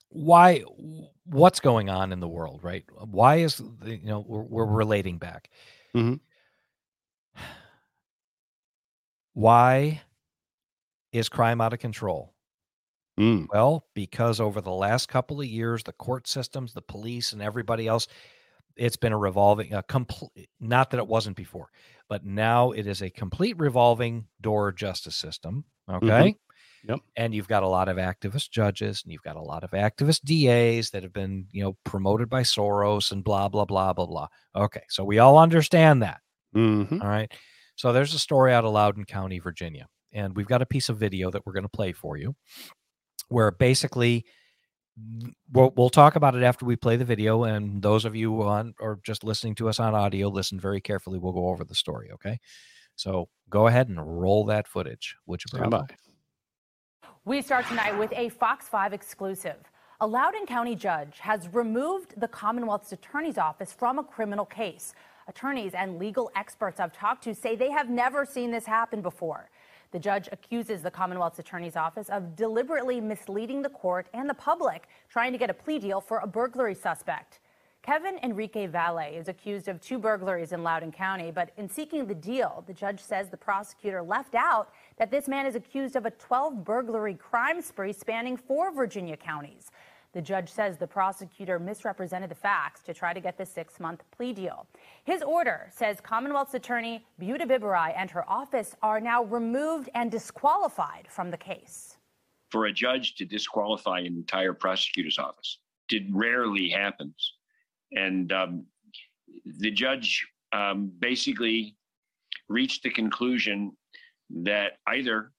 why what's going on in the world, right? Why is you know we're, we're relating back. Mhm. Why is crime out of control? Mm, Well, because over the last couple of years, the court systems, the police, and everybody else, it's been a revolving, a complete, not that it wasn't before, but now it is a complete revolving door justice system. Okay. Yep. And you've got a lot of activist judges and you've got a lot of activist DAs that have been, you know, promoted by Soros and blah, blah, blah, blah, blah. Okay. So we all understand that. mhm. All right. So there's a story out of Loudoun County, Virginia, and we've got a piece of video that we're going to play for you where basically we'll, we'll talk about it after we play the video. And those of you on or just listening to us on audio, listen very carefully. We'll go over the story. Okay. So go ahead and roll that footage. which you, Stand Bravo? by. We start tonight with a Fox 5 exclusive. A Loudoun County judge has removed the Commonwealth's attorney's office from a criminal case. Attorneys and legal experts I've talked to say they have never seen this happen before. The judge accuses the Commonwealth's attorney's office of deliberately misleading the court and the public, trying to get a plea deal for a burglary suspect. Kevin Enrique Valle is accused of two burglaries in Loudoun County, but in seeking the deal, the judge says the prosecutor left out that this man is accused of a 12 burglary crime spree spanning four Virginia counties. The judge says the prosecutor misrepresented the facts to try to get the six month plea deal. His order says Commonwealth's attorney Buta Biberaj and her office are now removed and disqualified from the case. for a judge to disqualify an entire prosecutor's office. It rarely happens. And um, the judge um, basically reached the conclusion that either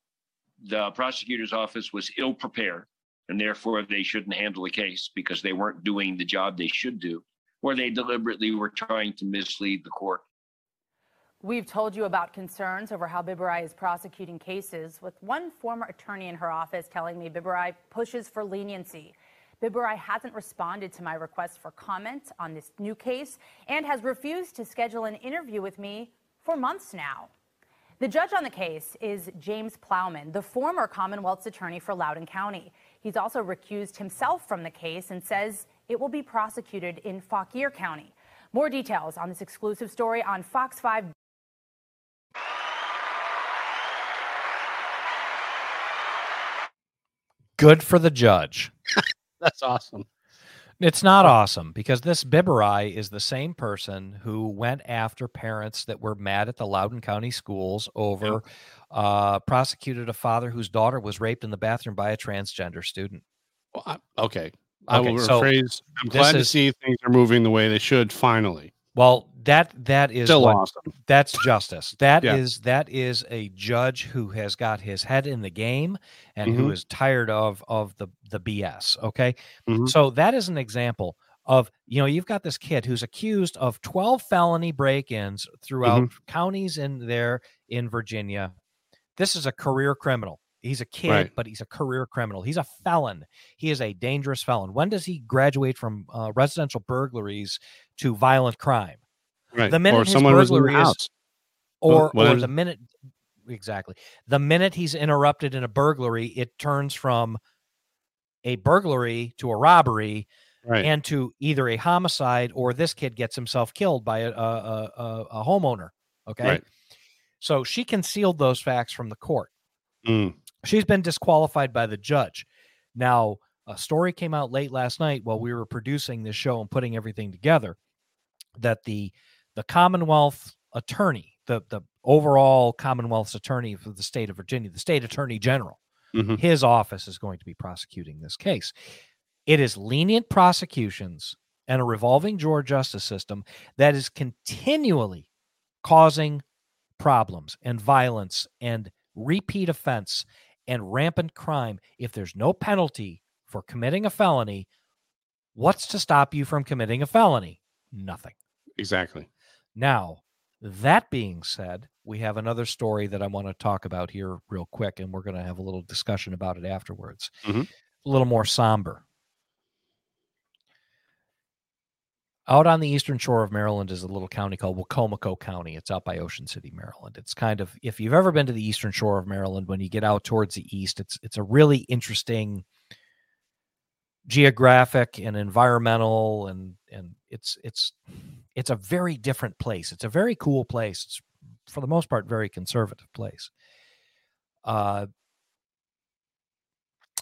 the prosecutor's office was ill prepared and therefore they shouldn't handle the case because they weren't doing the job they should do, or they deliberately were trying to mislead the court. We've told you about concerns over how Biberaj is prosecuting cases, with one former attorney in her office telling me Biberaj pushes for leniency. Biberaj hasn't responded to my request for comment on this new case and has refused to schedule an interview with me for months now. The judge on the case is James Plowman, the former Commonwealth's attorney for Loudoun County. He's also recused himself from the case and says it will be prosecuted in Fauquier County. More details on this exclusive story on Fox 5. Good for the judge. [laughs] That's awesome. It's not awesome because this Biberaj is the same person who went after parents that were mad at the Loudoun County schools over uh, prosecuted a father whose daughter was raped in the bathroom by a transgender student. Well, I, okay. I Okay, will so rephrase. I'm this glad to see things are moving the way they should finally. Well, that that is Still what, awesome. that's justice. That is Yeah. that is a judge who has got his head in the game and who Mhm. is tired of of the the BS. Okay, Mhm. so that is an example of you know you've got this kid who's accused of 12 felony break-ins throughout Mm-hmm. counties in there in Virginia. This is a career criminal. He's a kid, Right. but he's a career criminal. He's a felon. He is a dangerous felon. When does he graduate from uh, residential burglaries to violent crime? Right. The minute or his someone was in the burglary is- house. Or, what or the minute exactly the minute he's interrupted in a burglary, it turns from a burglary to a robbery Right. and to either a homicide or this kid gets himself killed by a, a, a, a- a homeowner. Okay. Right. So she concealed those facts from the court. Mm, She's been disqualified by the judge. Now, a story came out late last night while we were producing this show and putting everything together that the the Commonwealth attorney, the the overall Commonwealth's attorney for the state of Virginia, the state attorney general, mhm. his office is going to be prosecuting this case. It is lenient prosecutions and a revolving door justice system that is continually causing problems and violence and repeat offense and rampant crime. If there's no penalty for committing a felony, what's to stop you from committing a felony? Nothing. Exactly. Now, that being said, we have another story that I want to talk about here real quick, and we're going to have a little discussion about it afterwards. Mhm. A little more somber. Out on the eastern shore of Maryland is a little county called Wicomico County. It's out by Ocean City, Maryland. It's kind of if you've ever been to the eastern shore of Maryland, when you get out towards the east, it's it's a really interesting geographic and environmental and and it's it's it's a very different place. It's a very cool place. It's for the most part very conservative place. Uh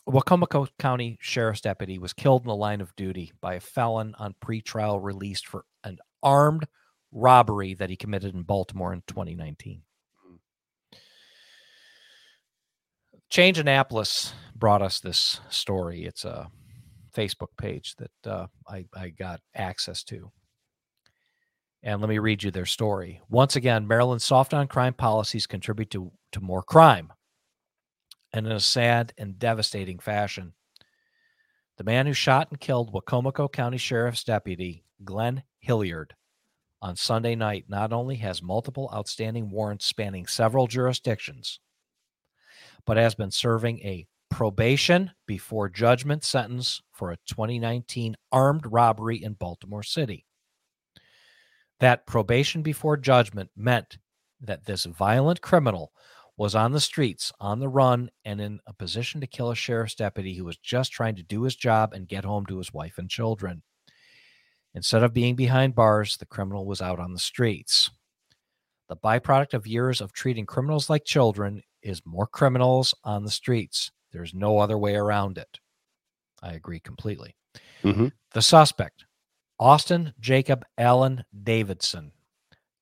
Wicomico County Sheriff's deputy was killed in the line of duty by a felon on pretrial release for an armed robbery that he committed in Baltimore in 2019. Change Annapolis brought us this story. It's a Facebook page that uh, I, I got access to. And let me read you their story. Once again, Maryland's soft on crime policies contribute to, to more crime. And in a sad and devastating fashion, the man who shot and killed Wicomico County Sheriff's Deputy Glenn Hilliard on Sunday night not only has multiple outstanding warrants spanning several jurisdictions, but has been serving a probation before judgment sentence for a 2019 armed robbery in Baltimore City. That probation before judgment meant that this violent criminal was on the streets, on the run, and in a position to kill a sheriff's deputy who was just trying to do his job and get home to his wife and children. Instead of being behind bars, the criminal was out on the streets. The byproduct of years of treating criminals like children is more criminals on the streets. There's no other way around it. I agree completely. Mm-hmm. The suspect, Austin Jacob Allen Davidson,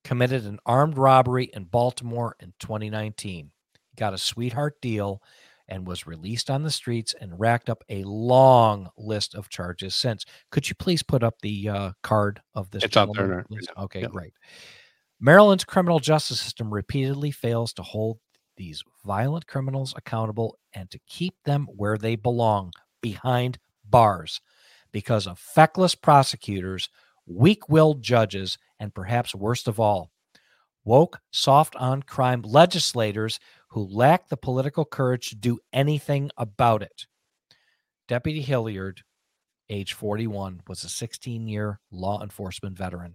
committed an armed robbery in Baltimore in 2019. He got a sweetheart deal and was released on the streets and racked up a long list of charges since. Could you please put up the uh, card of this? It's up there gentleman, now, right please? now. Okay, Yep. great. Maryland's criminal justice system repeatedly fails to hold these violent criminals accountable and to keep them where they belong behind bars because of feckless prosecutors, weak willed judges, and perhaps worst of all, woke, soft on crime legislators who lack the political courage to do anything about it. Deputy Hilliard, age 41, was a 16 year law enforcement veteran.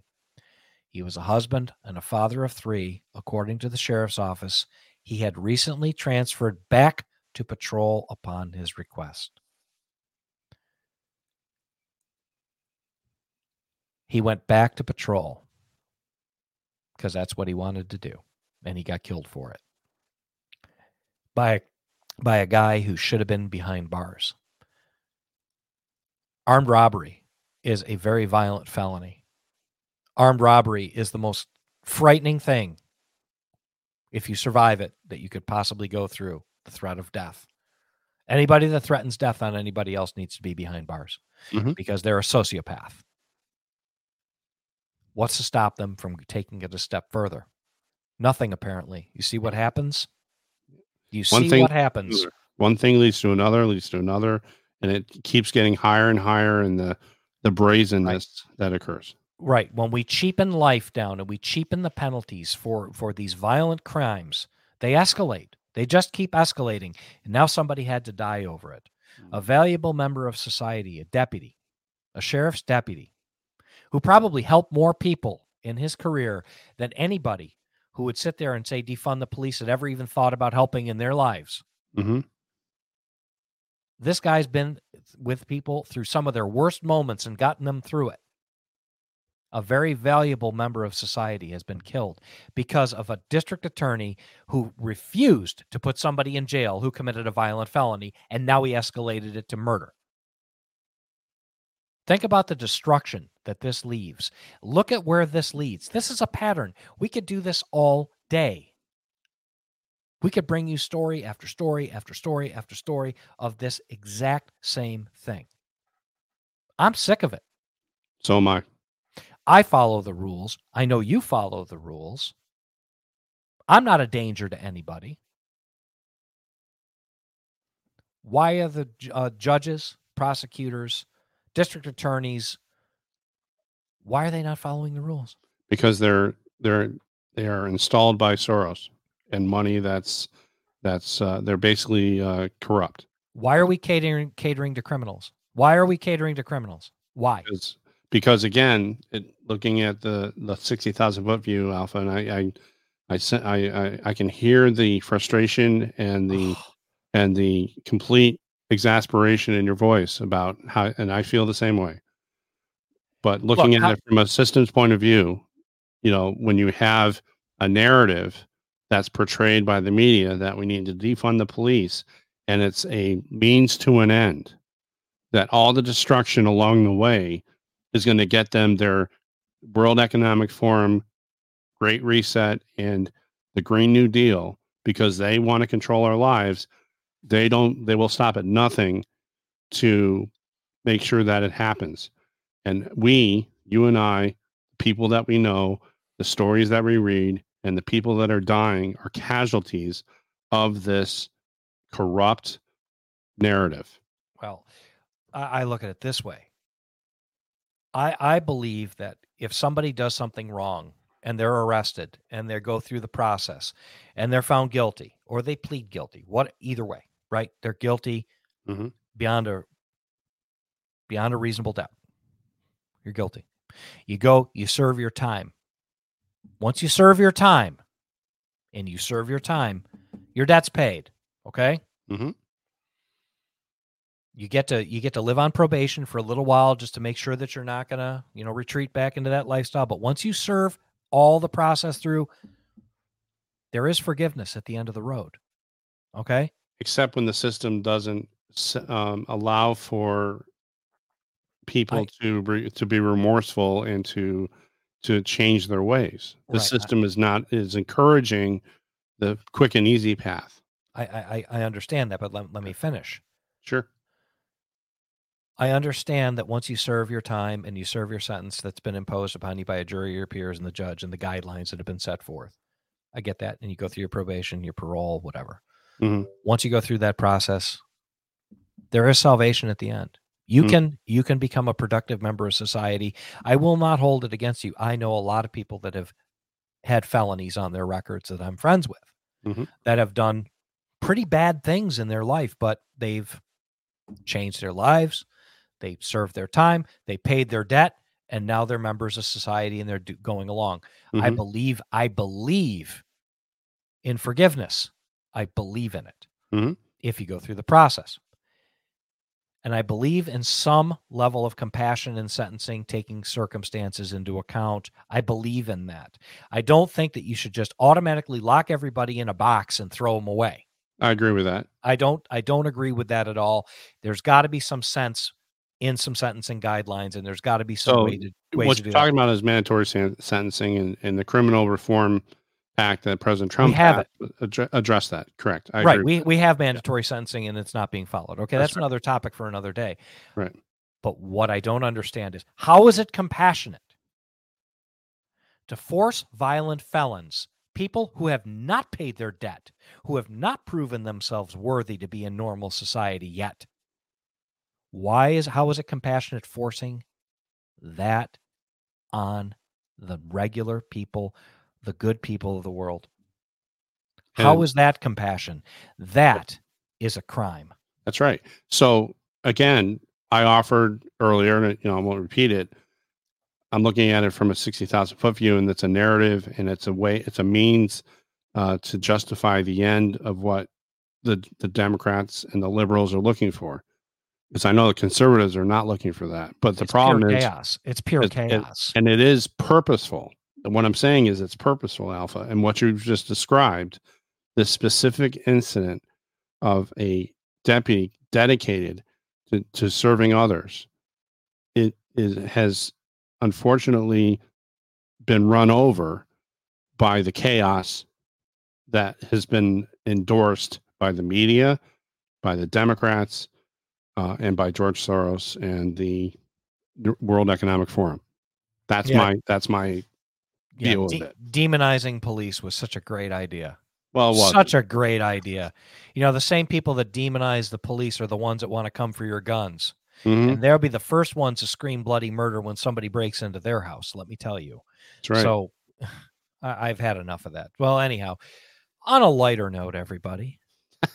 He was a husband and a father of three, according to the sheriff's office. He had recently transferred back to patrol upon his request. He went back to patrol because that's what he wanted to do, and he got killed for it by by a guy who should have been behind bars. Armed robbery is a very violent felony. Armed robbery is the most frightening thing if you survive it that you could possibly go through the threat of death. Anybody that threatens death on anybody else needs to be behind bars Mhm. because they're a sociopath. What's to stop them from taking it a step further? Nothing, apparently. You see what happens? You One see thing- what happens. One thing leads to another, leads to another, and it keeps getting higher and higher. And the the brazenness right. that occurs. Right. When we cheapen life down and we cheapen the penalties for for these violent crimes, they escalate. They just keep escalating. And now somebody had to die over it. A mm. valuable member of society, a deputy, a sheriff's deputy, who probably helped more people in his career than anybody who would sit there and say defund the police had ever even thought about helping in their lives. Mm-hmm. This guy's been with people through some of their worst moments and gotten them through it. A very valuable member of society has been killed because of a district attorney who refused to put somebody in jail who committed a violent felony, and now he escalated it to murder. Think about the destruction that this leaves. Look at where this leads. This is a pattern. We could do this all day. We could bring you story after story after story after story of this exact same thing. I'm sick of it. So am I. I follow the rules. I know you follow the rules. I'm not a danger to anybody. Why are the uh, judges, prosecutors, district attorneys, why are they not following the rules? Because they're they're they are installed by Soros and money that's that's uh, they're basically uh, corrupt. Why are we catering catering to criminals? Why are we catering to criminals? Why? Because because again, it, looking at the the sixty thousand foot view, Alpha, and I I I, I I I can hear the frustration and the [sighs] and the complete exasperation in your voice about how, and I feel the same way. But looking Look, at how, it from a systems point of view, you know, when you have a narrative that's portrayed by the media that we need to defund the police, and it's a means to an end, that all the destruction along the way is going to get them their World Economic Forum, Great Reset, and the Green New Deal because they want to control our lives. They don't, they will stop at nothing to make sure that it happens. And we, you and I, people that we know, the stories that we read, and the people that are dying are casualties of this corrupt narrative. Well, I look at it this way I, I believe that if somebody does something wrong and they're arrested and they go through the process and they're found guilty or they plead guilty, what either way, right? They're guilty mm-hmm. beyond a beyond a reasonable doubt. You're guilty. You go, you serve your time. Once you serve your time and you serve your time, your debt's paid. Okay. Mm-hmm you get to you get to live on probation for a little while just to make sure that you're not going to you know retreat back into that lifestyle but once you serve all the process through there is forgiveness at the end of the road okay except when the system doesn't um, allow for people I, to be, to be remorseful and to to change their ways the right. system is not is encouraging the quick and easy path i i, I understand that but let, let me finish sure I understand that once you serve your time and you serve your sentence that's been imposed upon you by a jury, your peers, and the judge, and the guidelines that have been set forth, I get that. And you go through your probation, your parole, whatever. Mm-hmm. Once you go through that process, there is salvation at the end. You mm-hmm. can you can become a productive member of society. I will not hold it against you. I know a lot of people that have had felonies on their records that I'm friends with mm-hmm. that have done pretty bad things in their life, but they've changed their lives they served their time, they paid their debt, and now they're members of society and they're do- going along. Mm-hmm. I believe, I believe in forgiveness. I believe in it mm-hmm. if you go through the process. And I believe in some level of compassion in sentencing, taking circumstances into account. I believe in that. I don't think that you should just automatically lock everybody in a box and throw them away. I agree with that. I don't I don't agree with that at all. There's got to be some sense in some sentencing guidelines, and there's got to be some so way to. What you're talking that. about is mandatory sentencing and, and the criminal reform act that President Trump we have it. address that. Correct. I right. We we have mandatory yeah. sentencing and it's not being followed. Okay, that's, that's right. another topic for another day. Right. But what I don't understand is how is it compassionate to force violent felons, people who have not paid their debt, who have not proven themselves worthy to be in normal society yet, why is how is it compassionate forcing that on the regular people, the good people of the world. How is that compassion? That is a crime. That's right. So again, I offered earlier, and you know, I won't repeat it. I'm looking at it from a sixty thousand foot view, and it's a narrative, and it's a way, it's a means uh, to justify the end of what the the Democrats and the liberals are looking for. Because I know the conservatives are not looking for that, but the It's problem pure is, chaos. It's pure it- it- chaos. and it is purposeful. And what I'm saying is, it's purposeful, Alpha, and what you've just described, this specific incident of a deputy dedicated to, to serving others it is has unfortunately been run over by the chaos that has been endorsed by the media by the democrats uh, and by george soros and the world economic forum that's Yeah. my that's my Yeah, deal with de- it. demonizing police was such a great idea. well Such a great idea. You know, the same people that demonize the police are the ones that want to come for your guns. Mhm, And they'll be the first ones to scream bloody murder when somebody breaks into their house, let me tell you. that's right So [sighs] I- I've had enough of that. Well, anyhow, on a lighter note, everybody, [sighs]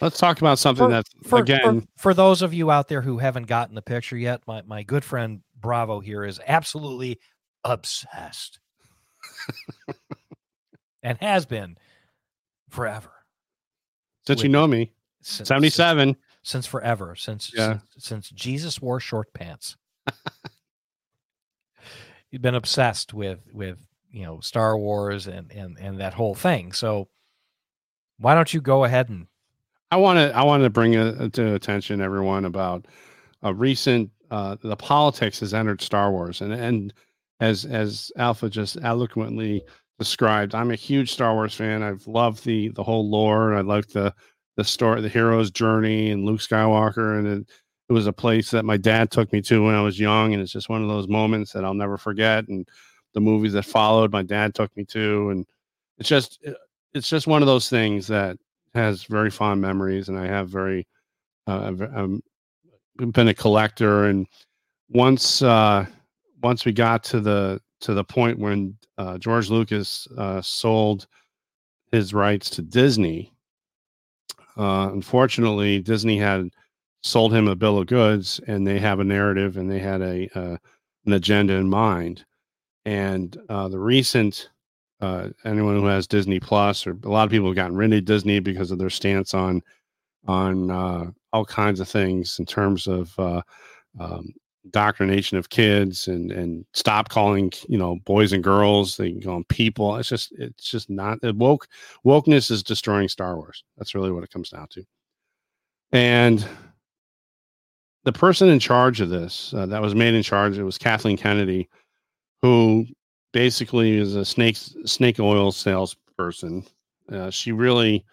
let's talk about something for, that's for, again for, for those of you out there who haven't gotten the picture yet, my, my good friend Bravo here is absolutely obsessed and has been forever. since you know me Since, 77 since forever, since Yeah. since, since Jesus wore short pants. [laughs] You've been obsessed with with you know Star Wars and and and that whole thing. So why don't you go ahead and I want to I want to bring uh to attention everyone about a recent uh, the politics has entered Star Wars and and as as Alpha just eloquently described, I'm a huge Star Wars fan. I've loved the the whole lore. I like the the story, the hero's journey, and Luke Skywalker, and it, it was a place that my dad took me to when I was young, and it's just one of those moments that I'll never forget. And the movies that followed, my dad took me to, and it's just it's just one of those things that has very fond memories, and I have very uh, I've, um, been a collector, and once uh, once we got to the to the point when uh, George Lucas uh, sold his rights to Disney, uh, unfortunately, Disney had sold him a bill of goods, and they have a narrative, and they had a uh, an agenda in mind, and uh, the recent uh, anyone who has Disney Plus or a lot of people have gotten rid of Disney because of their stance on on all kinds of things in terms of um, indoctrination of kids and and stop calling you know boys and girls they can call them people. It's just it's just not woke wokeness is destroying Star Wars. That's really what it comes down to. And the person in charge of this uh, that was made in charge it was Kathleen Kennedy, who basically is a snake snake oil salesperson. Uh, she really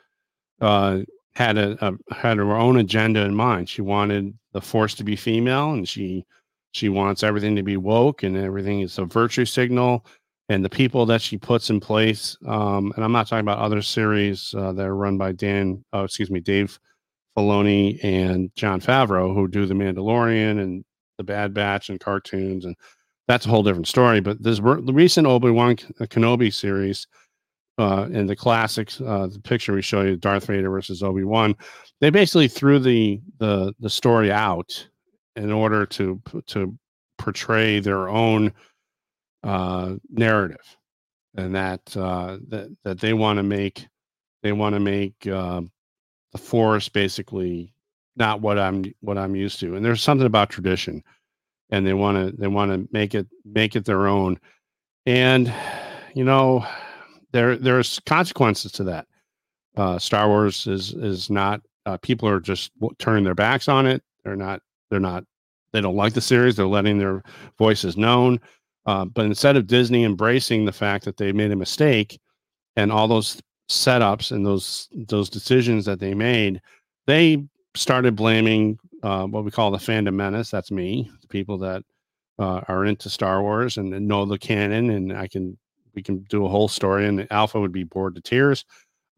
uh, had a, a had her own agenda in mind. She wanted the force to be female, and she she wants everything to be woke, and everything is a virtue signal. And the people that she puts in place, um, and I'm not talking about other series uh, that are run by Dan, oh, excuse me, Dave Filoni and Jon Favreau, who do The Mandalorian and The Bad Batch and cartoons, and that's a whole different story. But this re- recent Obi Wan Kenobi series, uh, in the classics, uh, the picture we show you, Darth Vader versus Obi Wan, they basically threw the the the story out in order to to portray their own uh, narrative, and that uh, that that they want to make they want to make uh, the force basically not what I'm what I'm used to. And there's something about tradition, and they want to they want to make it make it their own. And you know, there there's consequences to that. Uh, Star Wars is is not uh, people are just w- turning their backs on it. They're not they're not they don't like the series. They're letting their voices known. Uh, but instead of Disney embracing the fact that they made a mistake and all those setups and those those decisions that they made, they started blaming uh, what we call the fandom menace. That's me, the people that uh, are into Star Wars and, and know the canon, and I can we can do a whole story. And Alpha would be bored to tears,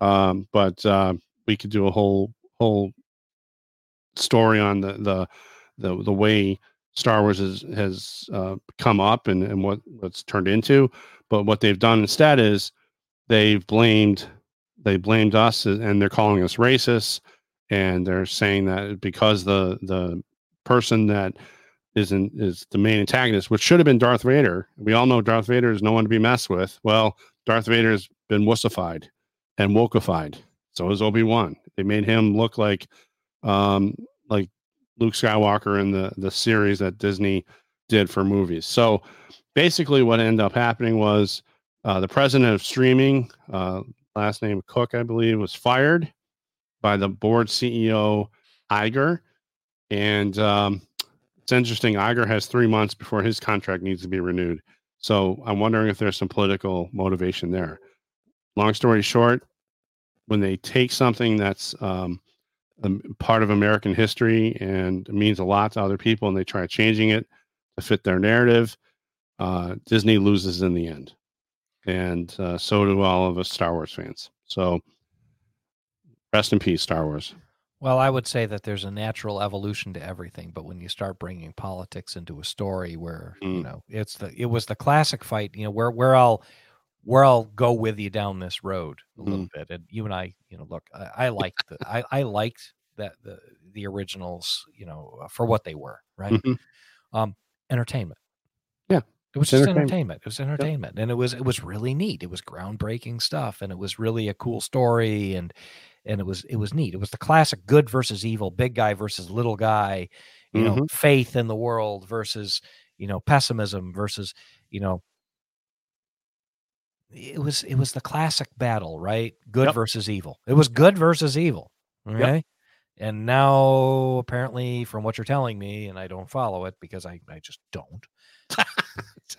um, but uh, we could do a whole whole story on the the the, the way Star Wars has has uh, come up and, and what what's turned into. But what they've done instead is they've blamed they blamed us and they're calling us racists and they're saying that because the the person that is in, is the main antagonist, which should have been Darth Vader. We all know Darth Vader is no one to be messed with. Well, Darth Vader has been wussified and wokeified. So is Obi Wan. They made him look like um, like Luke Skywalker in the the series that Disney did for movies. So basically, what ended up happening was uh, the president of streaming, uh, last name Cook, I believe, was fired by the board CEO Iger, and um, it's interesting. Iger has three months before his contract needs to be renewed. So I'm wondering if there's some political motivation there. Long story short, when they take something that's um, part of American history and means a lot to other people, and they try changing it to fit their narrative, uh, Disney loses in the end, and uh, so do all of us Star Wars fans. So, rest in peace, Star Wars. Well, I would say that there's a natural evolution to everything, but when you start bringing politics into a story, where mm. you know it's the it was the classic fight, you know, where where I'll where I'll go with you down this road a little mm. bit. And you and I, you know, look, I, I liked the, I, I liked that the the originals, you know, uh, for what they were, right? Mm-hmm. Um, entertainment. Yeah. It was just entertainment. entertainment. It was entertainment. Yep. And it was it was really neat. It was groundbreaking stuff. And it was really a cool story. And and it was it was neat. It was the classic good versus evil, big guy versus little guy, you mm-hmm. know, faith in the world versus, you know, pessimism versus, you know, it was it was the classic battle, right? Good yep. versus evil. It was good versus evil. Okay. Yep. And now apparently from what you're telling me, and I don't follow it because I, I just don't, [laughs]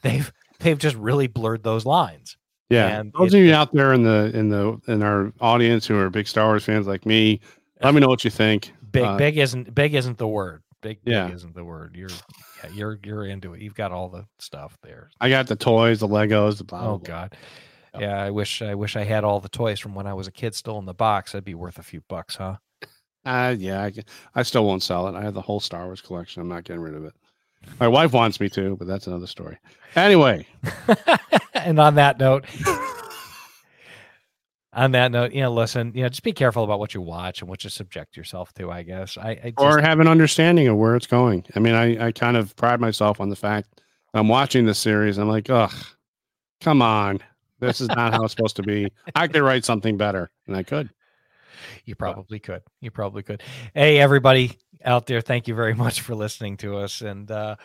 they've they've just really blurred those lines. Yeah. And those it, of you out there in the in the in our audience who are big Star Wars fans like me, let me know what you think. Big uh, big isn't big isn't the word. Big, big yeah. isn't the word. You're yeah, you're you're into it. You've got all the stuff there. I got the toys, the Legos, the blah, blah, Oh God. Blah. Yeah, I wish I wish I had all the toys from when I was a kid still in the box. That'd be worth a few bucks, huh? Uh yeah, I, I still won't sell it. I have the whole Star Wars collection. I'm not getting rid of it. My wife wants me to, but that's another story. Anyway. [laughs] [laughs] and on that note, on that note, you know, listen, you know, just be careful about what you watch and what you subject yourself to. I guess I, I just, or have an understanding of where it's going. I mean, I I kind of pride myself on the fact I'm watching this series. I'm like, ugh, come on, this is not how it's supposed to be. I could write something better, and I could. You probably could. You probably could. Hey, everybody out there, thank you very [laughs] much for listening to us, and uh,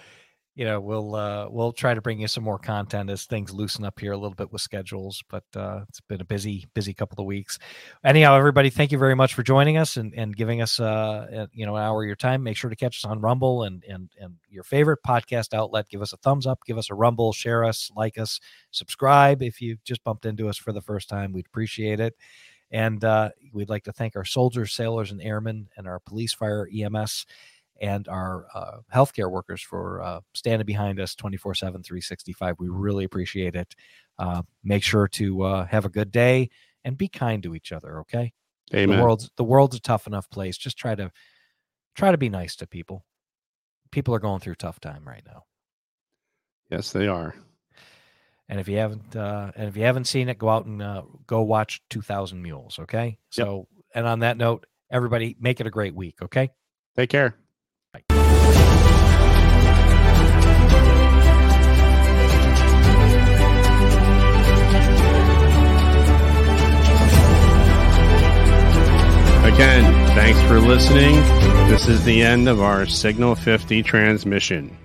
you know we'll uh, we'll try to bring you some more content as things loosen up here a little bit with schedules but uh, it's been a busy busy couple of weeks. Anyhow everybody thank you very much for joining us and, and giving us uh you know an hour of your time. Make sure to catch us on rumble and and and your favorite podcast outlet. Give us a thumbs up give us a rumble share us like us subscribe if you just bumped into us for the first time. We'd appreciate it. And uh, we'd like to thank our soldiers sailors and airmen and our police fire ems and our uh, healthcare workers for uh, standing behind us 24 7, 365. We really appreciate it. Uh, make sure to uh, have a good day and be kind to each other. Okay. Amen. The world's, the world's a tough enough place. Just try to, try to be nice to people. People are going through a tough time right now. Yes, they are. And if you haven't, uh, and if you haven't seen it, go out and uh, go watch 2000 Mules. Okay. So, yep. and on that note, everybody make it a great week. Okay. Take care. Again, thanks for listening. This is the end of our Signal 50 transmission.